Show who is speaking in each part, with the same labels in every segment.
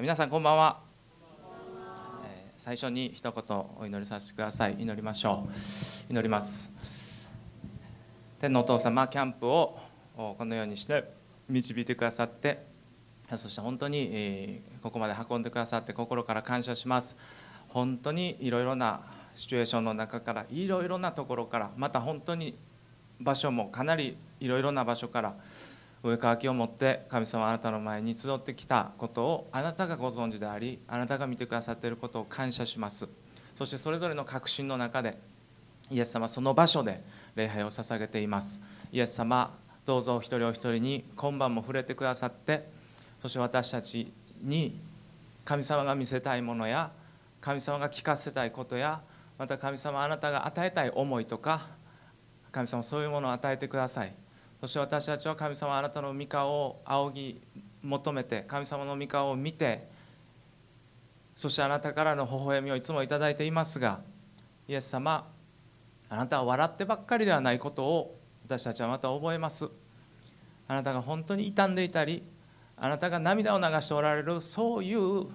Speaker 1: 皆さんこんばんは、え最初に一言お祈りさせてください。祈りましょう。祈ります。天のお父様キャンプをこのようにして導いてくださってそして本当に、ここまで運んでくださって心から感謝します。本当にいろいろなシチュエーションの中からいろいろなところからまた本当に場所もかなりいろいろな場所から上かきを持って神様あなたの前に集ってきたことをあなたがご存知でありあなたが見てくださっていることを感謝します。そしてそれぞれの確信の中でイエス様その場所で礼拝を捧げています。イエス様どうぞお一人お一人に今晩も触れてくださってそして私たちに神様が見せたいものや神様が聞かせたいことやまた神様あなたが与えたい思いとか神様そういうものを与えてください。そして私たちは神様あなたの御顔を仰ぎ求めて神様の御顔を見てそしてあなたからの微笑みをいつもいただいていますがイエス様あなたは笑ってばっかりではないことを私たちはまた覚えます。あなたが本当に傷んでいたりあなたが涙を流しておられるそういう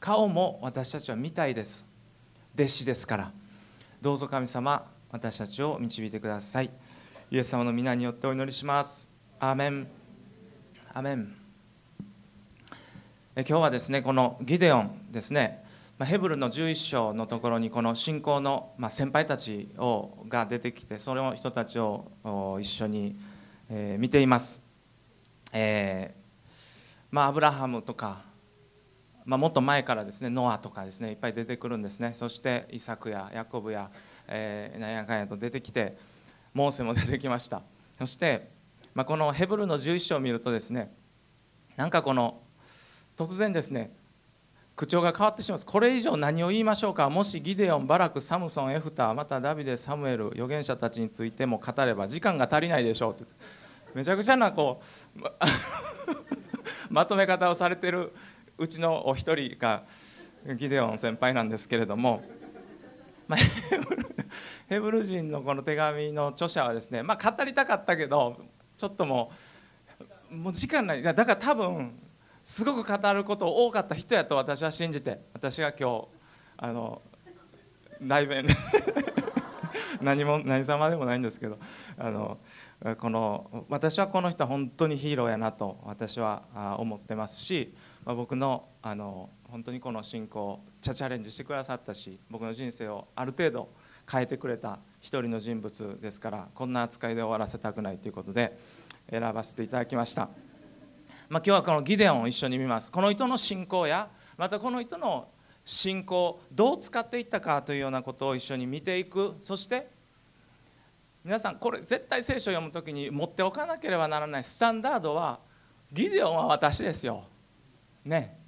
Speaker 1: 顔も私たちは見たいです。弟子ですからどうぞ神様私たちを導いてください。イエス様の皆によってお祈りします。アーメン。アーメン。今日はですねこのギデオンですね。ヘブルの11章のところにこの信仰の先輩たちをが出てきてその人たちを一緒に見ています、えーまあ、アブラハムとか、まあ、もっと前からですねノアとかですねいっぱい出てくるんですね。そしてイサクやヤコブや、えーなんやかんやと出てきてモーセも出てきました。そして、まあ、このヘブルの11章を見るとですねなんかこの突然ですね口調が変わってしまいます。これ以上何を言いましょうか。もしギデオンバラクサムソンエフターまたダビデサムエル預言者たちについても語れば時間が足りないでしょうって。めちゃくちゃなこうま まとめ方をされてるうちのお一人がギデオン先輩なんですけれども、まあ、ヘブル人のこの手紙の著者はですね、まあ、語りたかったけどちょっともうもう時間ない。だから多分すごく語ること多かった人やと私は信じて私が今日あの内弁 何も何様でもないんですけどあのこの私はこの人は本当にヒーローやなと私は思ってますし、まあ、僕のあの本当にこの信仰チャチャレンジしてくださったし僕の人生をある程度変えてくれた一人の人物ですからこんな扱いで終わらせたくないということで選ばせていただきました。まあ、今日はこのギデオンを一緒に見ます。この人の信仰やまたこの人の信仰どう使っていったかというようなことを一緒に見ていく。そして皆さんこれ絶対聖書を読む時に持っておかなければならないスタンダードはギデオンは私ですよ。ね。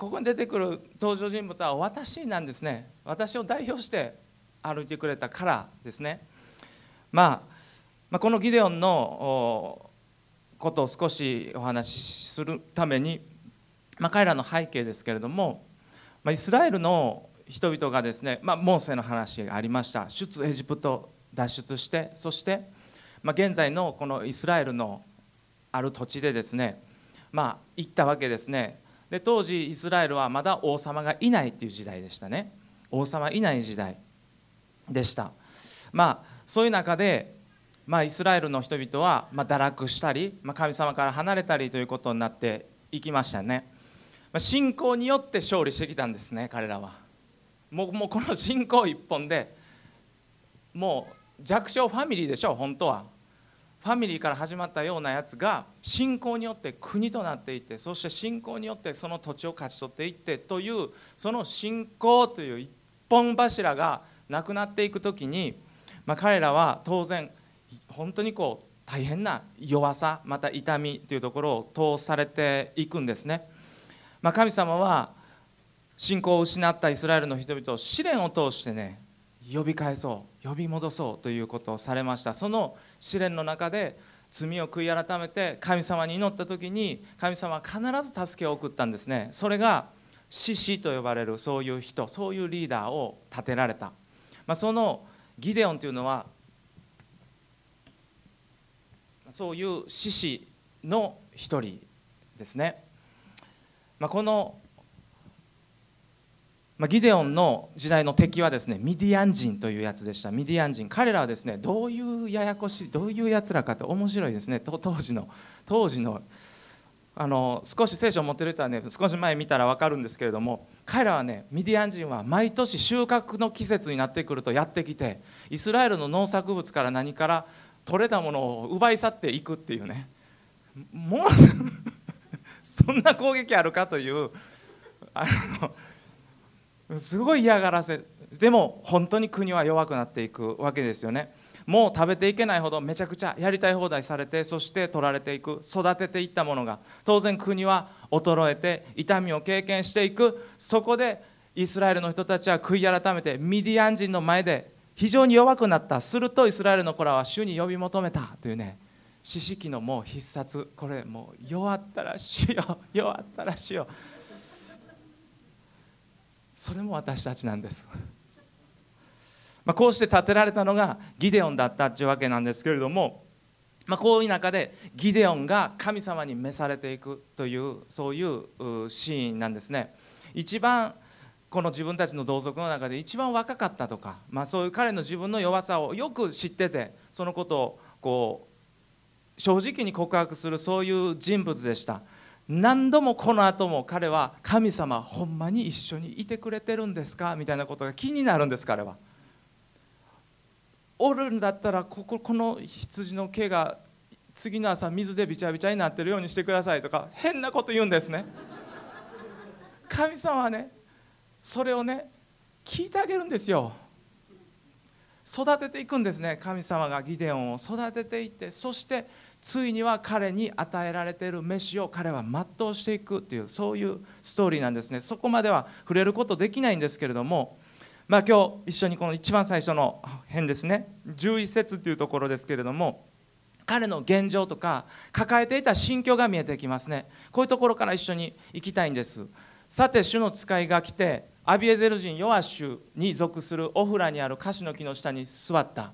Speaker 1: ここに出てくる登場人物は私なんですね。私を代表して歩いてくれたからですね。まあまあ、このギデオンのことを少しお話しするために、まあ、彼らの背景ですけれども、まあ、イスラエルの人々がですね、まあ、モーセの話がありました。出エジプト脱出してそして、まあ、現在のこのイスラエルのある土地でですね、まあ、行ったわけですね。で当時イスラエルはまだ王様がいないっていう時代でしたね。王様いない時代でした。まあそういう中でまあ、イスラエルの人々は、まあ、堕落したり、まあ、神様から離れたりということになっていきましたね、まあ、信仰によって勝利してきたんですね彼らは。もうもうこの信仰一本でもう弱小ファミリーでしょ本当は。ファミリーから始まったようなやつが信仰によって国となっていってそして信仰によってその土地を勝ち取っていってというその信仰という一本柱がなくなっていく時に、まあ、彼らは当然本当にこう大変な弱さまた痛みというところを通されていくんですね、まあ、神様は信仰を失ったイスラエルの人々を試練を通してね呼び返そう呼び戻そうということをされました。その試練の中で罪を悔い改めて神様に祈った時に神様は必ず助けを送ったんですね。それが獅子と呼ばれるそういう人そういうリーダーを立てられた、まあ、そのギデオンというのはそういう獅子の一人ですね。まあ、この、まあ、ギデオンの時代の敵はですねミディアン人というやつでした。ミディアン人。彼らはですねどういうややこしいどういうやつらかって面白いですね。当時の当時のあの少し聖書を持ってる人はね少し前見たら分かるんですけれども彼らはねミディアン人は毎年収穫の季節になってくるとやってきてイスラエルの農作物から何から取れたものを奪い去っていくっていうね。もう そんな攻撃あるかというあのすごい嫌がらせ。でも本当に国は弱くなっていくわけですよね。もう食べていけないほどめちゃくちゃやりたい放題されてそして取られていく育てていったものが。当然国は衰えて痛みを経験していく。そこでイスラエルの人たちは悔い改めてミディアン人の前で非常に弱くなった。するとイスラエルの子らは主に呼び求めた。というね四式のもう必殺。これもう弱ったらしよ。弱ったらしよ。それも私たちなんです。まあ、こうして建てられたのがギデオンだったというわけなんですけれども、まあ、こういう中でギデオンが神様に召されていくというそういうシーンなんですね。一番この自分たちの同族の中で一番若かったとか、まあ、そういう彼の自分の弱さをよく知っててそのことをこう正直に告白するそういう人物でした。何度もこの後も彼は神様ほんまに一緒にいてくれてるんですか？みたいなことが気になるんです彼は。おるんだったらこここの羊の毛が次の朝水でびちゃびちゃになってるようにしてくださいとか変なこと言うんですね。神様はねそれをね聞いてあげるんですよ。育てていくんですね。神様がギデオンを育てていってそしてついには彼に与えられている飯を彼は全うしていくっていうそういうストーリーなんですね。そこまでは触れることできないんですけれどもまあ、今日一緒にこの一番最初の辺ですね。11節っていうところですけれども彼の現状とか抱えていた心境が見えてきますね。こういうところから一緒に行きたいんです。さて主の使いが来てアビエゼル人ヨアシュに属するオフラにあるカシの木の下に座った。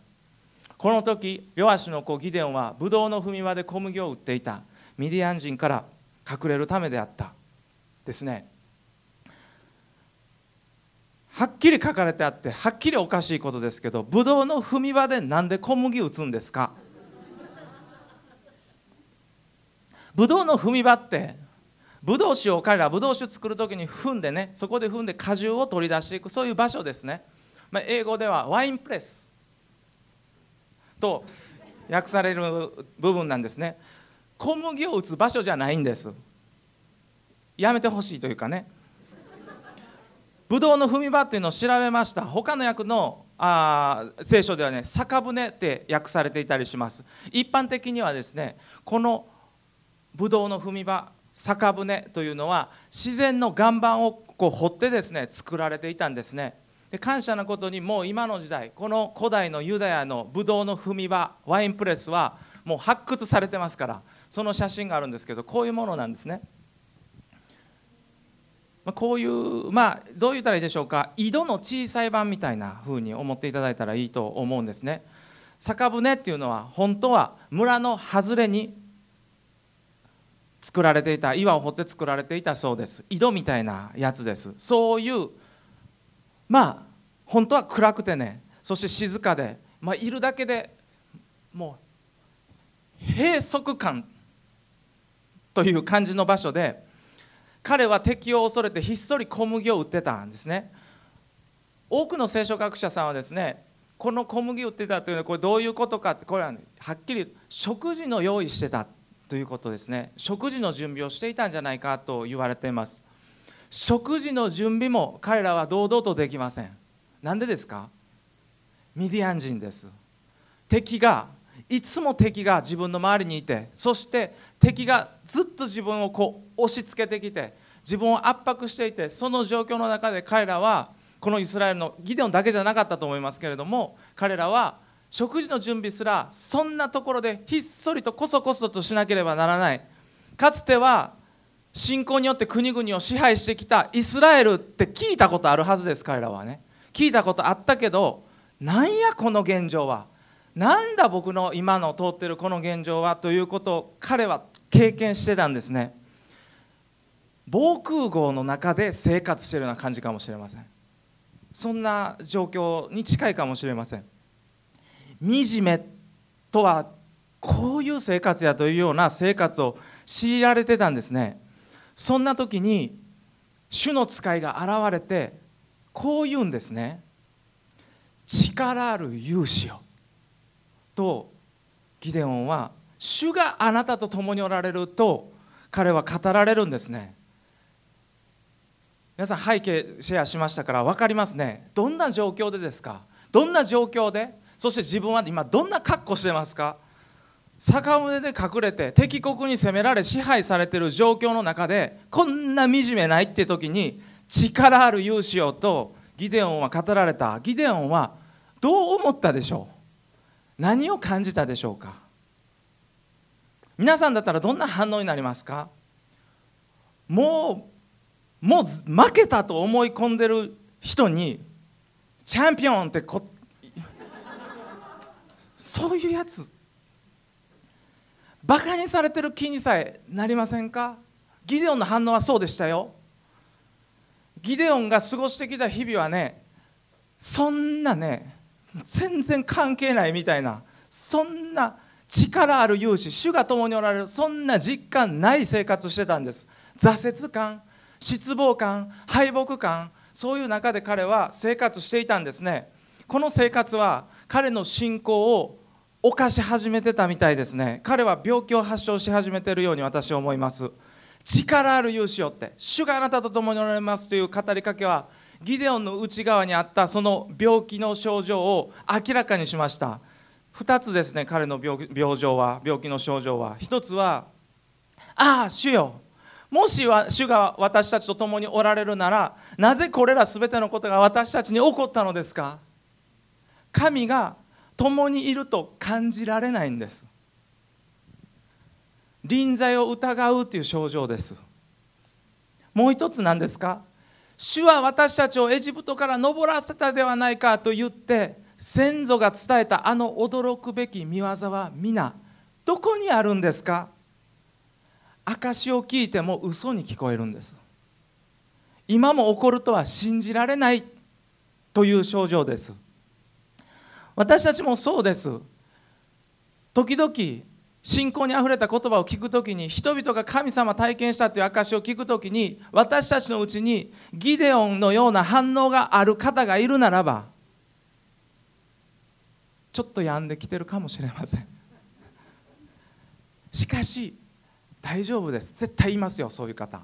Speaker 1: この時ヨアシュの子ギデオンはブドウの踏み場で小麦を売っていた。ミディアン人から隠れるためであった。ですね。はっきり書かれてあってはっきりおかしいことですけどブドウの踏み場でなんで小麦打つんですか？ブドウの踏み場ってブドウ酒を彼らブドウ酒作る時に踏んでねそこで踏んで果汁を取り出していくそういう場所ですね、まあ、英語ではワインプレス。と訳される部分なんですね。小麦を打つ場所じゃないんです。やめてほしいというかね。ブドウの踏み場っていうのを調べました。他の訳のあ聖書ではね酒舟って訳されていたりします。一般的にはですねこのブドウの踏み場酒舟というのは自然の岩盤をこう掘ってですね作られていたんですね。で感謝なことにもう今の時代この古代のユダヤのブドウの踏み場ワインプレスはもう発掘されてますからその写真があるんですけどこういうものなんですね。こういうまあどう言ったらいいでしょうか井戸の小さい版みたいな風に思っていただいたらいいと思うんですね。酒舟っていうのは本当は村の外れに作られていた岩を掘って作られていたそうです。井戸みたいなやつです。そういうまあ本当は暗くてねそして静かで、まあ、いるだけでもう閉塞感という感じの場所で彼は敵を恐れてひっそり小麦を売ってたんですね。多くの聖書学者さんはですねこの小麦を売ってたというのはこれどういうことかってこれは、ね、はっきり食事の用意してたということですね。食事の準備をしていたんじゃないかと言われています。食事の準備も彼らは堂々とできません。なんでですか？ミディアン人です。敵がいつも敵が自分の周りにいてそして敵がずっと自分をこう押し付けてきて自分を圧迫していてその状況の中で彼らはこのイスラエルのギデオンだけじゃなかったと思いますけれども彼らは食事の準備すらそんなところでひっそりとこそこそとしなければならない。かつては信仰によって国々を支配してきたイスラエルって聞いたことあるはずです彼らはね。聞いたことあったけどなんやこの現状は？なんだ僕の今の通ってるこの現状は？ということを彼は経験してたんですね。防空壕の中で生活してるような感じかもしれません。そんな状況に近いかもしれません。惨めとはこういう生活やというような生活を強いられてたんですね。そんな時に主の使いが現れてこう言うんですね力ある勇士よとギデオンは主があなたと共におられると彼は語られるんですね。皆さん背景シェアしましたから分かりますね。どんな状況でですか？どんな状況で？そして自分は今どんな格好してますか？逆胸で隠れて敵国に攻められ支配されてる状況の中でこんな惨めないって時に力ある勇士よとギデオンは語られた。ギデオンはどう思ったでしょう？何を感じたでしょうか？皆さんだったらどんな反応になりますか？もうもう負けたと思い込んでる人にチャンピオンってこそういうやつ。バカにされてる気にさえなりませんか？ギデオンの反応はそうでしたよ。ギデオンが過ごしてきた日々はねそんなね全然関係ないみたいなそんな力ある勇士主が共におられるそんな実感ない生活してたんです。挫折感失望感敗北感そういう中で彼は生活していたんですね。この生活は彼の信仰を犯し始めてたみたいですね。彼は病気を発症し始めてるように私は思います。力ある勇士よって主があなたと共におられますという語りかけはギデオンの内側にあったその病気の症状を明らかにしました。2つですね彼の病病状は病気の症状は。1つはああ主よ。もしは主が私たちと共におられるならなぜこれら全てのことが私たちに起こったのですか？神が共にいると感じられないんです。臨在を疑うという症状です。もう一つ何ですか？主は私たちをエジプトから登らせたではないかと言って先祖が伝えたあの驚くべき見業は皆どこにあるんですか？証を聞いても嘘に聞こえるんです。今も起こるとは信じられないという症状です。私たちもそうです。時々信仰にあふれた言葉を聞くときに人々が神様体験したという証を聞くときに私たちのうちにギデオンのような反応がある方がいるならばちょっと病んできてるかもしれません。しかし大丈夫です。絶対いますよそういう方。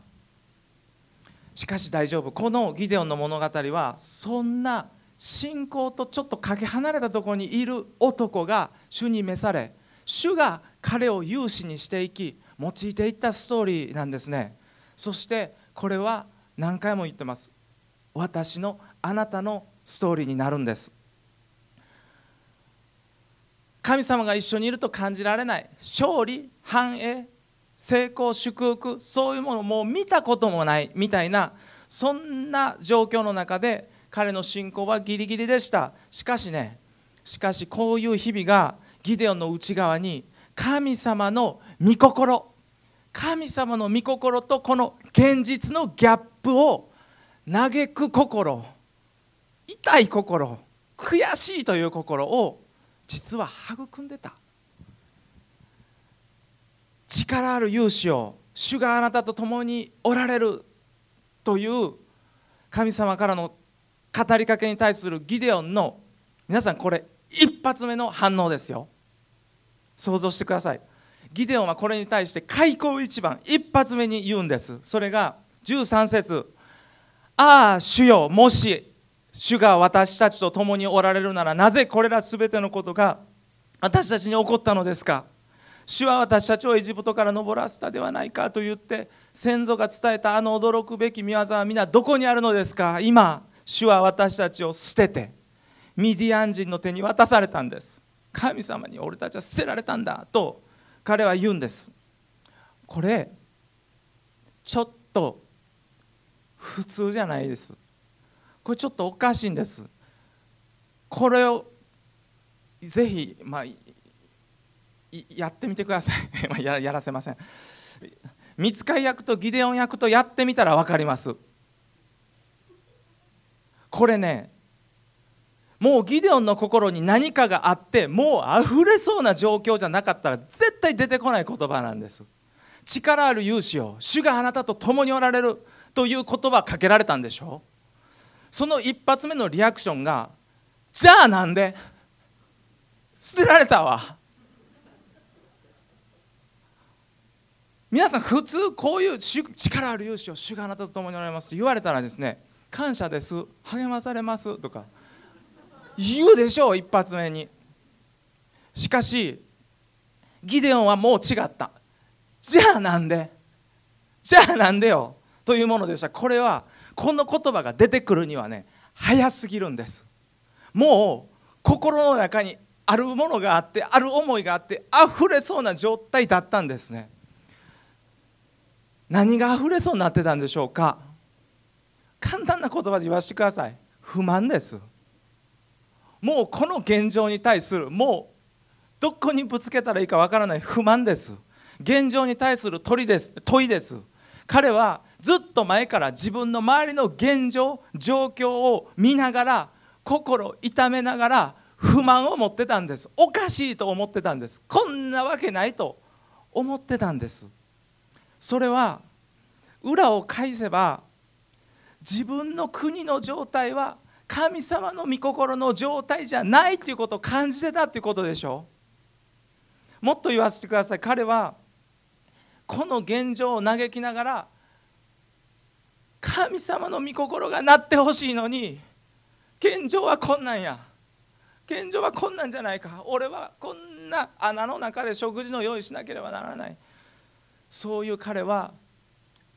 Speaker 1: しかし大丈夫。このギデオンの物語はそんな信仰とちょっとかけ離れたところにいる男が主に召され主が彼を有志にしていき用いていったストーリーなんですね。そしてこれは何回も言ってます。私のあなたのストーリーになるんです。神様が一緒にいると感じられない。勝利繁栄成功祝福そういうものをもう見たこともないみたいなそんな状況の中で彼の信仰はギリギリでした。しかしねしかしこういう日々がギデオンの内側に神様の御心神様の御心とこの現実のギャップを嘆く心痛い心悔しいという心を実は育んでた。力ある勇士を主があなたと共におられるという神様からの語りかけに対するギデオンの皆さんこれ一発目の反応ですよ。想像してください。ギデオンはこれに対して開口一番一発目に言うんです。それが13節。ああ主よもし主が私たちと共におられるならなぜこれら全てのことが私たちに起こったのですか？主は私たちをエジプトから登らせたではないかと言って先祖が伝えたあの驚くべき見業は皆どこにあるのですか？今。主は私たちを捨ててミディアン人の手に渡されたんです。神様に俺たちは捨てられたんだと彼は言うんです。これちょっと普通じゃないです。これちょっとおかしいんです。これをぜひ、まあ、やってみてください。やらせません。見つかい役とギデオン役とやってみたら分かります。これねもうギデオンの心に何かがあってもう溢れそうな状況じゃなかったら絶対出てこない言葉なんです。力ある勇士を主があなたと共におられるという言葉かけられたんでしょ。うその一発目のリアクションがじゃあなんで？捨てられたわ。皆さん普通こういう力ある勇士を主があなたと共におられますと言われたらですね感謝です。励まされます。とか。言うでしょう一発目に。しかしギデオンはもう違った。じゃあなんで？じゃあなんでよ？というものでした。これはこの言葉が出てくるにはね早すぎるんです。もう心の中にあるものがあってある思いがあって溢れそうな状態だったんですね。何が溢れそうになってたんでしょうか？簡単な言葉で言わせてください。不満です。もうこの現状に対するもうどこにぶつけたらいいかわからない不満です。現状に対する問いです問いです。彼はずっと前から自分の周りの現状状況を見ながら心痛めながら不満を持ってたんです。おかしいと思ってたんです。こんなわけないと思ってたんです。それは裏を返せば自分の国の状態は神様の御心の状態じゃないということを感じてたということでしょ？うもっと言わせてください。彼はこの現状を嘆きながら神様の御心がなってほしいのに現状はこんなんや。現状はこんなんじゃないか。俺はこんな穴の中で食事の用意しなければならない。そういう彼は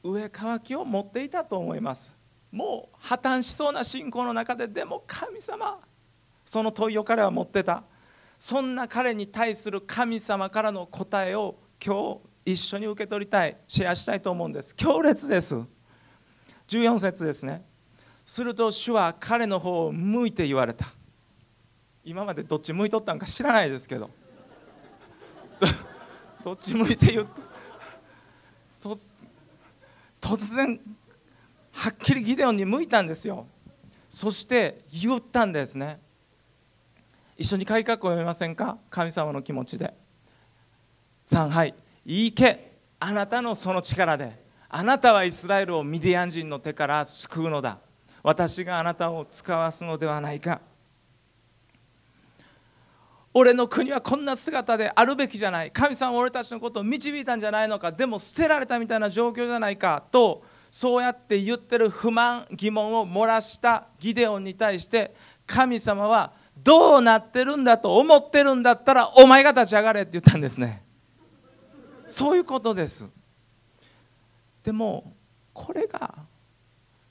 Speaker 1: 上乾きを持っていたと思います。もう破綻しそうな信仰の中ででも神様その問いを彼は持ってた。そんな彼に対する神様からの答えを今日一緒に受け取りたい。シェアしたいと思うんです。強烈です。14節ですね。すると主は彼の方を向いて言われた。今までどっち向いとったんか知らないですけど。どっち向いて言った？突然はっきりギデオンに向いたんですよ。そして言ったんですね。一緒に改革を読めませんか？神様の気持ちで。3はい。いいけ。あなたのその力で。あなたはイスラエルをミディアン人の手から救うのだ。私があなたを使わすのではないか。俺の国はこんな姿であるべきじゃない。神様は俺たちのことを導いたんじゃないのか。でも捨てられたみたいな状況じゃないか。とそうやって言ってる不満疑問を漏らしたギデオンに対して神様はどうなってるんだと思ってるんだったらお前が立ち上がれって言ったんですね。そういうことです。でもこれが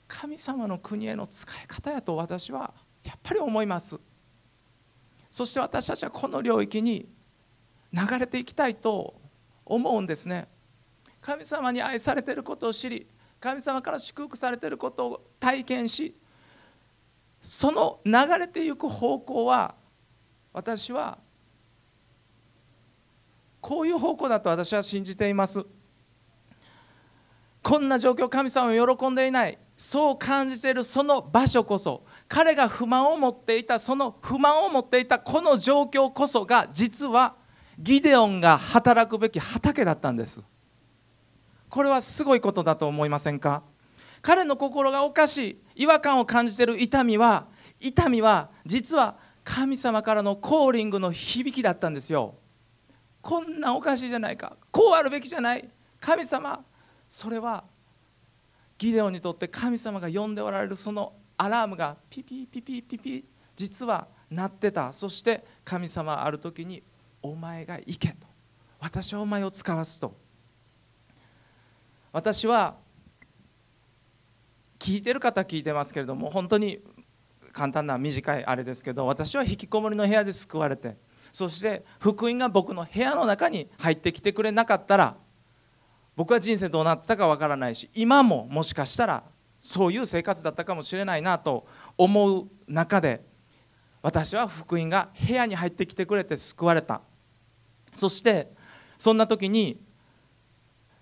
Speaker 1: 神様の国への使い方やと私はやっぱり思います。そして私たちはこの領域に流れていきたいと思うんですね。神様に愛されていることを知り神様から祝福されていることを体験しその流れていく方向は私はこういう方向だと私は信じています。こんな状況神様は喜んでいない。そう感じているその場所こそ。彼が不満を持っていたその不満を持っていたこの状況こそが実はギデオンが働くべき畑だったんです。これはすごいことだと思いませんか？彼の心がおかしい違和感を感じている痛みは痛みは実は神様からのコーリングの響きだったんですよ。こんなおかしいじゃないか。こうあるべきじゃない。神様それはギデオンにとって神様が呼んでおられるそのアラームがピピピピピピ実は鳴ってた。そして神様ある時に「お前が行け」と「私はお前を使わす」と。私は聞いてる方聞いてますけれども本当に簡単な短いあれですけど私は引きこもりの部屋で救われてそして福音が僕の部屋の中に入ってきてくれなかったら僕は人生どうなったかわからないし今ももしかしたらそういう生活だったかもしれないなと思う中で私は福音が部屋に入ってきてくれて救われた。そしてそんな時に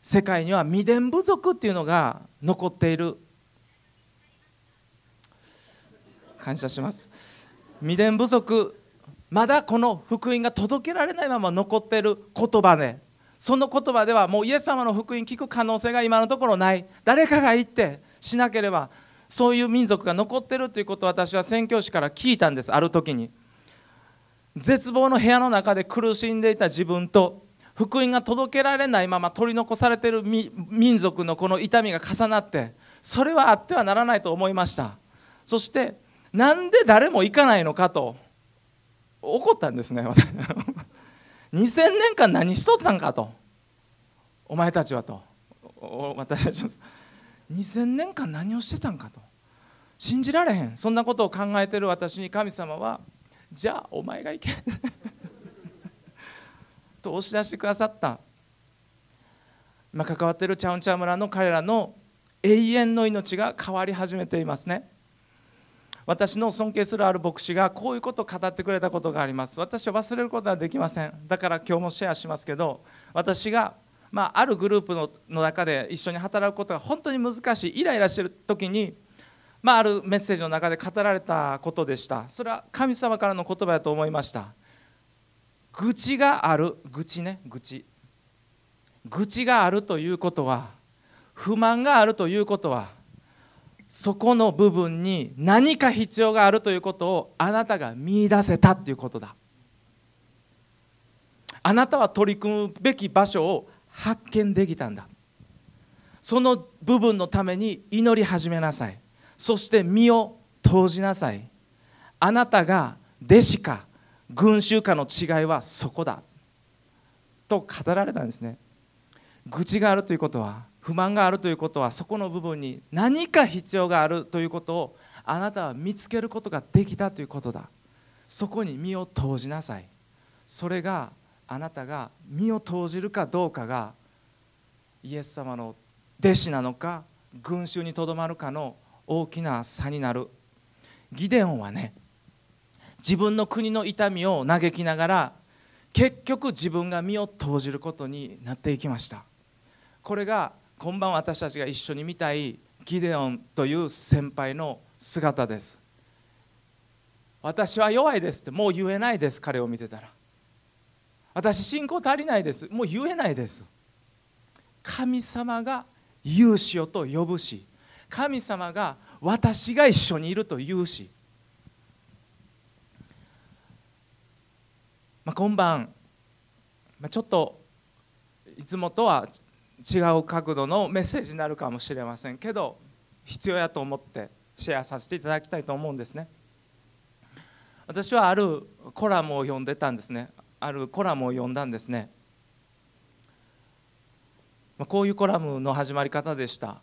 Speaker 1: 世界には未伝部族っていうのが残っている。感謝します。未伝部族まだこの福音が届けられないまま残っている言葉でその言葉ではもうイエス様の福音聞く可能性が今のところない。誰かが言ってしなければそういう民族が残っているということを私は宣教師から聞いたんですある時に。絶望の部屋の中で苦しんでいた自分と福音が届けられないまま取り残されている民族のこの痛みが重なってそれはあってはならないと思いました。そしてなんで誰も行かないのかと怒ったんですね2000年間何しとったんかとお前たちはと。私たちは。2000年間何をしてたんかと。信じられへん。そんなことを考えている私に神様はじゃあお前が行け。と押し出してくださった、まあ、関わっているチャウンチャ村の彼らの永遠の命が変わり始めていますね。私の尊敬するある牧師がこういうことを語ってくれたことがあります。私は忘れることはできません。だから今日もシェアしますけど私がまあ、あるグループのの中で一緒に働くことが本当に難しいイライラしてる時に、まあ、あるメッセージの中で語られたことでした。それは神様からの言葉だと思いました。愚痴がある。愚痴ね。愚痴。愚痴があるということは不満があるということはそこの部分に何か必要があるということをあなたが見いだせたっていうことだ。あなたは取り組むべき場所を発見できたんだ。その部分のために祈り始めなさい。そして身を投じなさい。あなたが弟子か。群衆かの違いはそこだ。と語られたんですね。愚痴があるということは不満があるということはそこの部分に何か必要があるということをあなたは見つけることができたということだ。そこに身を投じなさい。それがあなたが身を投じるかどうかがイエス様の弟子なのか群衆にとどまるかの大きな差になる。ギデオンはね自分の国の痛みを嘆きながら結局自分が身を投じることになっていきました。これが今晩私たちが一緒に見たいギデオンという先輩の姿です。私は弱いですってもう言えないです彼を見てたら。私信仰足りないですもう言えないです。神様が勇士よと呼ぶし神様が私が一緒にいると言うし、まあ、今晩、まあ、ちょっといつもとは違う角度のメッセージになるかもしれませんけど必要やと思ってシェアさせていただきたいと思うんですね。私はあるコラムを読んでたんですね。あるコラムを読んだんですね。まあこういうコラムの始まり方でした。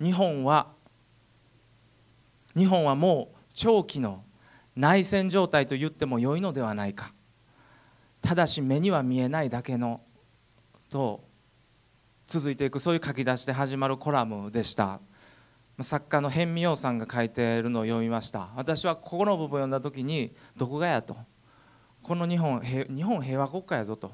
Speaker 1: 日本は日本はもう長期の内戦状態と言っても良いのではないか。ただし目には見えないだけのと続いていくそういう書き出しで始まるコラムでした。作家の辺見洋さんが書いているのを読みました。私はここの部分を読んだ時にどこがやと。この日本日本平和国家やぞと。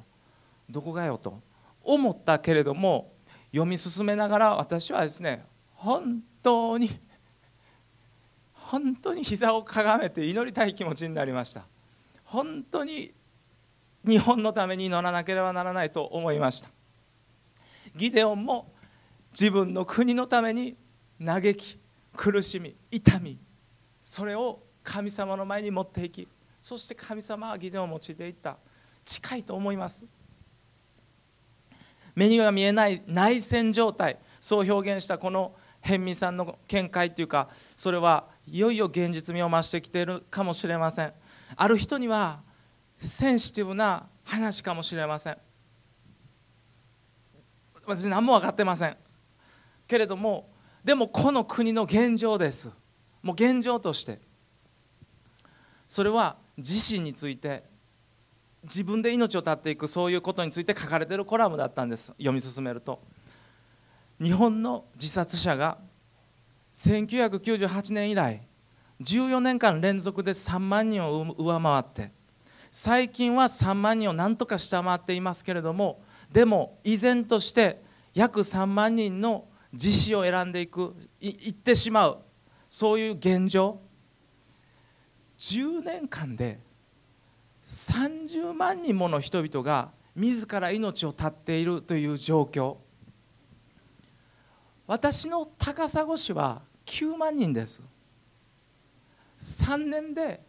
Speaker 1: どこがよと。思ったけれども読み進めながら私はですね本当に本当に膝をかがめて祈りたい気持ちになりました。本当に日本のために祈らなければならないと思いました。ギデオンも自分の国のために嘆き苦しみ痛みそれを神様の前に持っていきそして神様はギデオンを用いていった。近いと思います。目には見えない内戦状態。そう表現したこの辺見さんの見解というかそれはいよいよ現実味を増してきているかもしれません。ある人にはセンシティブな話かもしれません。私何も分かってません。けれどもでもこの国の現状です。もう現状として。それは自身について自分で命を絶っていくそういうことについて書かれているコラムだったんです。読み進めると。日本の自殺者が1998年以来14年間連続で3万人を上回って最近は3万人を何とか下回っていますけれどもでも依然として約3万人の自死を選んでいくいってしまうそういう現状。10年間で30万人もの人々が自ら命を絶っているという状況。私の高砂市は9万人です。3年で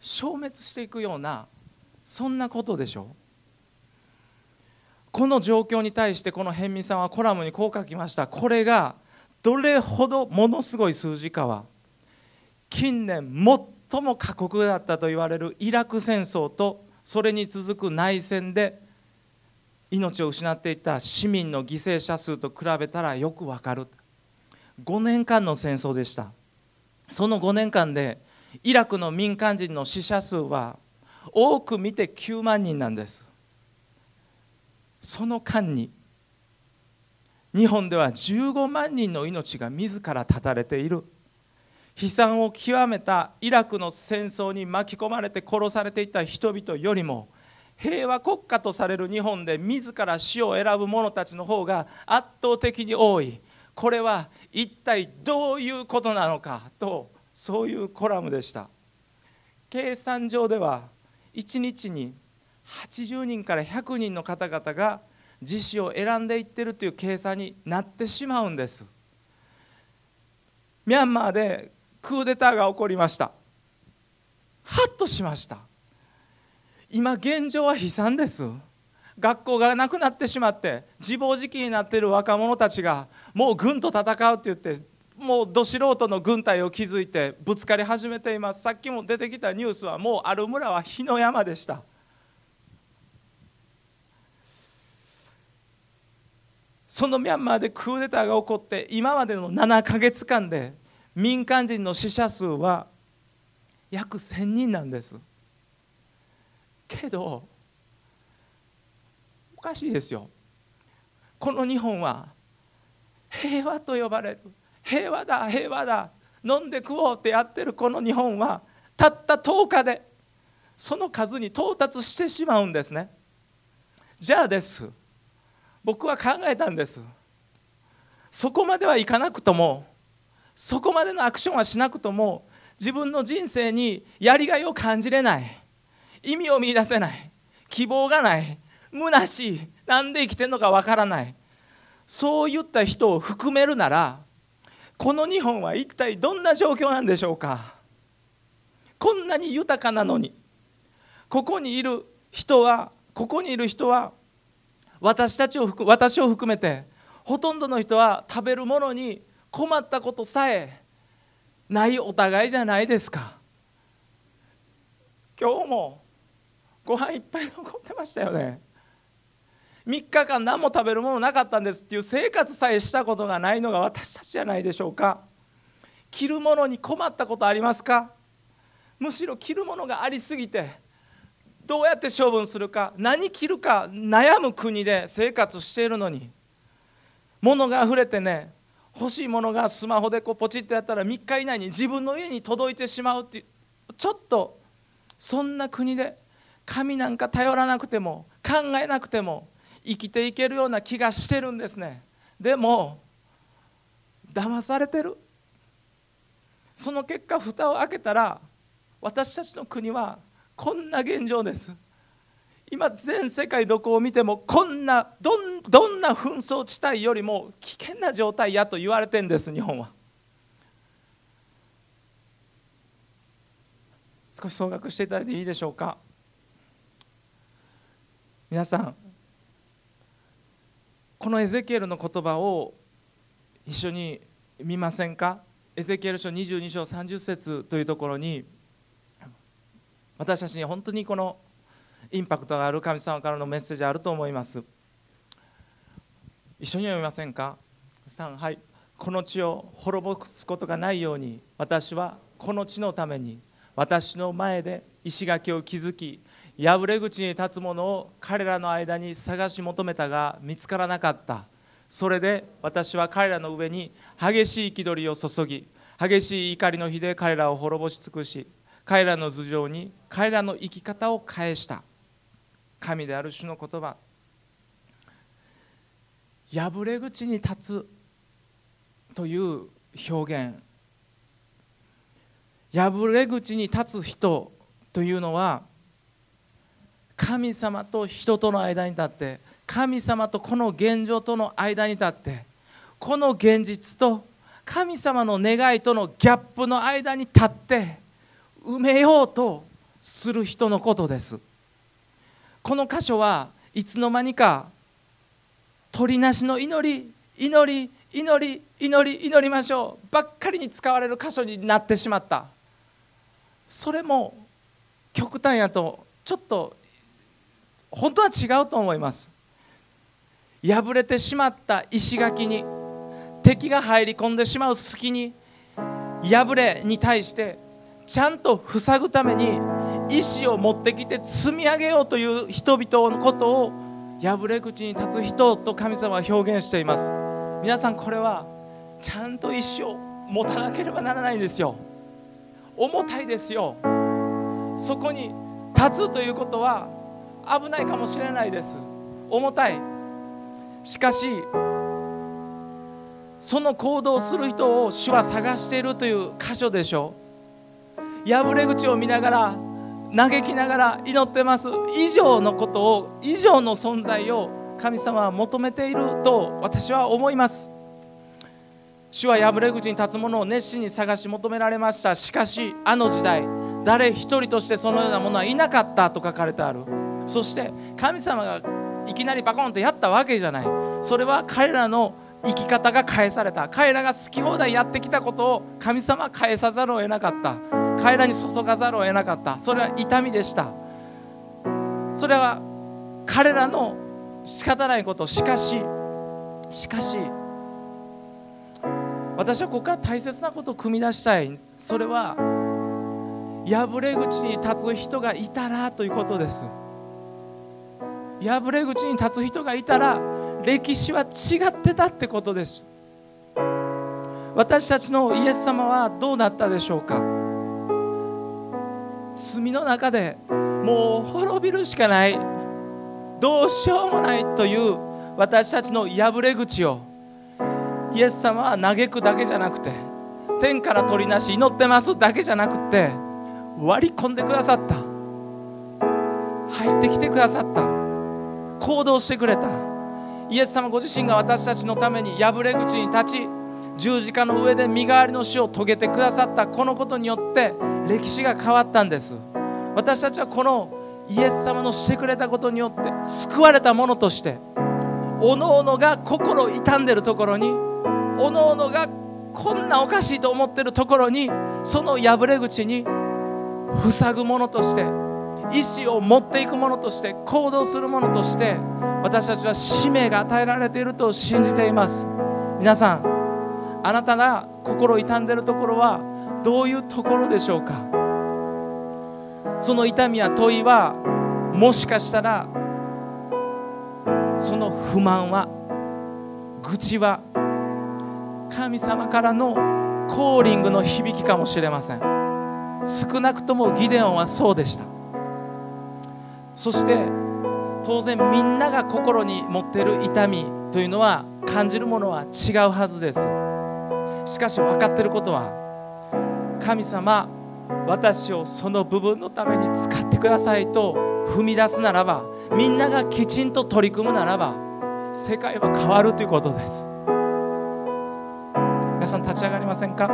Speaker 1: 消滅していくようなそんなことでしょう。この状況に対してこの辺見さんはコラムにこう書きました。これがどれほどものすごい数字かは近年最も過酷だったと言われるイラク戦争とそれに続く内戦で命を失っていた市民の犠牲者数と比べたらよくわかる。5年間の戦争でした。その5年間でイラクの民間人の死者数は多く見て9万人なんです。その間に日本では15万人の命が自ら絶たれている。悲惨を極めたイラクの戦争に巻き込まれて殺されていた人々よりも平和国家とされる日本で自ら死を選ぶ者たちの方が圧倒的に多い。これは一体どういうことなのかとそういうコラムでした。計算上では1日に80人から100人の方々が自死を選んでいってるという計算になってしまうんです。ミャンマーでクーデターが起こりました。ハッとしました。今現状は悲惨です。学校がなくなってしまって自暴自棄になっている若者たちがもう軍と戦うって言ってもうど素人の軍隊を築いてぶつかり始めています。さっきも出てきたニュースはもうある村は火の山でした。そのミャンマーでクーデターが起こって今までの7ヶ月間で民間人の死者数は約1000人なんです。けどかしいですよ。この日本は平和と呼ばれる。平和だ平和だ。飲んで食おうってやってるこの日本はたった10日でその数に到達してしまうんですね。じゃあです。僕は考えたんです。そこまではいかなくともそこまでのアクションはしなくとも自分の人生にやりがいを感じれない。意味を見いだせない。希望がない。虚しい。なんで生きてるのかわからない。そういった人を含めるならこの日本は一体どんな状況なんでしょうか。こんなに豊かなのにここにいる人はここにいる人は私たちを私を含めてほとんどの人は食べるものに困ったことさえないお互いじゃないですか。今日もご飯いっぱい残ってましたよね。3日間何も食べるものなかったんですっていう生活さえしたことがないのが私たちじゃないでしょうか。着るものに困ったことありますか？むしろ着るものがありすぎてどうやって処分するか何着るか悩む国で生活しているのに物が溢れてね欲しいものがスマホでこうポチッとやったら3日以内に自分の家に届いてしまうっていうちょっとそんな国で神なんか頼らなくても考えなくても生きていけるような気がしてるんですね。でも騙されてる。その結果蓋を開けたら私たちの国はこんな現状です。今全世界どこを見てもこんなどんどんな紛争地帯よりも危険な状態やと言われてんです日本は。少し総額していただいていいでしょうか。皆さんこのエゼキエルの言葉を一緒に見ませんか？エゼキエル書22章30節というところに私たちに本当にこのインパクトがある神様からのメッセージあると思います。一緒に読みませんか？3はい。この地を滅ぼすことがないように私はこの地のために私の前で石垣を築き破れ口に立つ者を彼らの間に探し求めたが見つからなかった。それで私は彼らの上に激しい憤りを注ぎ激しい怒りの火で彼らを滅ぼし尽くし彼らの頭上に彼らの生き方を返した。神である主の言葉。破れ口に立つという表現。破れ口に立つ人というのは神様と人との間に立って神様とこの現状との間に立ってこの現実と神様の願いとのギャップの間に立って埋めようとする人のことです。この箇所はいつの間にか鳥なしの祈り祈り祈り祈り祈りましょうばっかりに使われる箇所になってしまった。それも極端やとちょっと本当は違うと思います。破れてしまった石垣に敵が入り込んでしまう隙に破れに対してちゃんと塞ぐために石を持ってきて積み上げようという人々のことを破れ口に立つ人と神様は表現しています。皆さんこれはちゃんと石を持たなければならないんですよ。重たいですよ。そこに立つということは危ないかもしれないです。重たい。しかしその行動をする人を主は探しているという箇所でしょう。破れ口を見ながら嘆きながら祈ってます。以上のことを以上の存在を神様は求めていると私は思います。主は破れ口に立つ者を熱心に探し求められました。しかしあの時代誰一人としてそのようなものはいなかったと書かれてある。そして神様がいきなりバコンとやったわけじゃない。それは彼らの生き方が返された。彼らが好き放題やってきたことを神様は返さざるを得なかった。彼らに注がざるを得なかった。それは痛みでした。それは彼らの仕方ないこと。しかししかし私はここから大切なことを組み出したい。それは破れ口に立つ人がいたらということです。破れ口に立つ人がいたら歴史は違ってたってことです。私たちのイエス様はどうなったでしょうか。罪の中でもう滅びるしかない。どうしようもないという私たちの破れ口をイエス様は嘆くだけじゃなくて天から取りなし祈ってますだけじゃなくて割り込んでくださった。入ってきてくださった。行動してくれた。イエス様ご自身が私たちのために破れ口に立ち十字架の上で身代わりの死を遂げてくださった。このことによって歴史が変わったんです。私たちはこのイエス様のしてくれたことによって救われたものとしておのおのが心痛んでるところにおのおのがこんなおかしいと思ってるところにその破れ口に塞ぐものとして意思を持っていくものとして行動するものとして私たちは使命が与えられていると信じています。皆さんあなたが心痛んでいるところはどういうところでしょうか？その痛みや問いはもしかしたらその不満は愚痴は神様からのコーリングの響きかもしれません。少なくともギデオンはそうでした。そして当然みんなが心に持っている痛みというのは感じるものは違うはずです。しかし分かっていることは神様私をその部分のために使ってくださいと踏み出すならばみんながきちんと取り組むならば世界は変わるということです。皆さん立ち上がりませんか？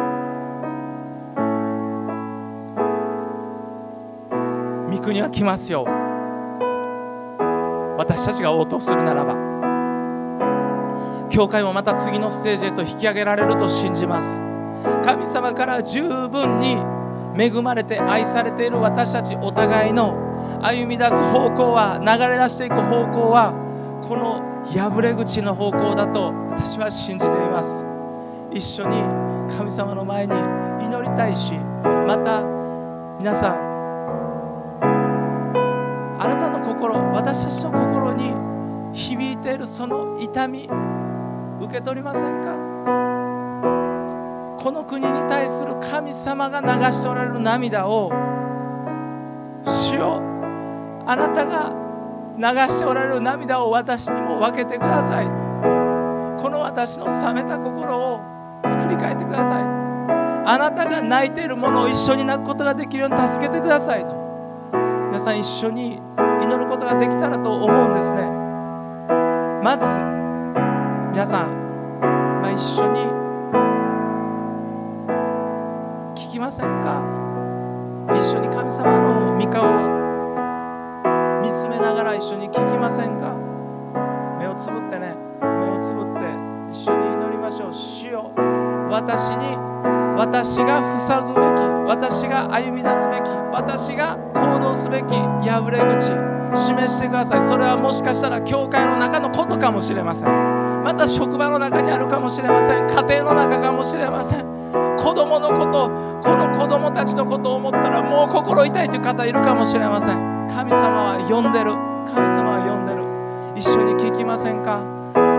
Speaker 1: 御国は来ますよ。私たちが応答するならば教会もまた次のステージへと引き上げられると信じます。神様から十分に恵まれて愛されている私たちお互いの歩み出す方向は流れ出していく方向はこの破れ口の方向だと私は信じています。一緒に神様の前に祈りたいしまた皆さんあなたの心私たちの心に響いているその痛み受け取りませんか？この国に対する神様が流しておられる涙を主よあなたが流しておられる涙を私にも分けてください。この私の冷めた心を作り変えてください。あなたが泣いているものを一緒に泣くことができるように助けてくださいと。皆さん一緒に祈ることができたらと思うんですね。まず皆さん、まあ、一緒に聞きませんか？一緒に神様の御顔を見つめながら一緒に聞きませんか？目をつぶってね目をつぶって一緒に祈りましょう。主よ私に私が塞ぐべき私が歩み出すべき私が行動すべき破れ口示してください。それはもしかしたら教会の中のことかもしれません。また職場の中にあるかもしれません。家庭の中かもしれません。子供のことこの子供たちのことを思ったらもう心痛いという方いるかもしれません。神様は呼んでる。神様は呼んでる。一緒に聞きませんか？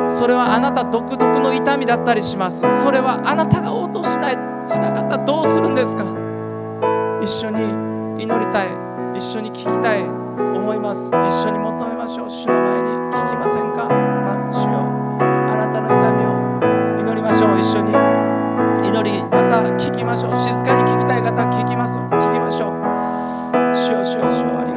Speaker 1: それはあなた独特の痛みだったりします。それはあなたが応答しないしなかったらどうするんですか？一緒に祈りたい。一緒に聞きたい思います。一緒に求めましょう。主の前に聞きませんか？まず主よ。あなたの痛みを祈りましょう。一緒に祈りまた聞きましょう。静かに聞きたい方聞きます。聞きましょう。主よ主よ主よ。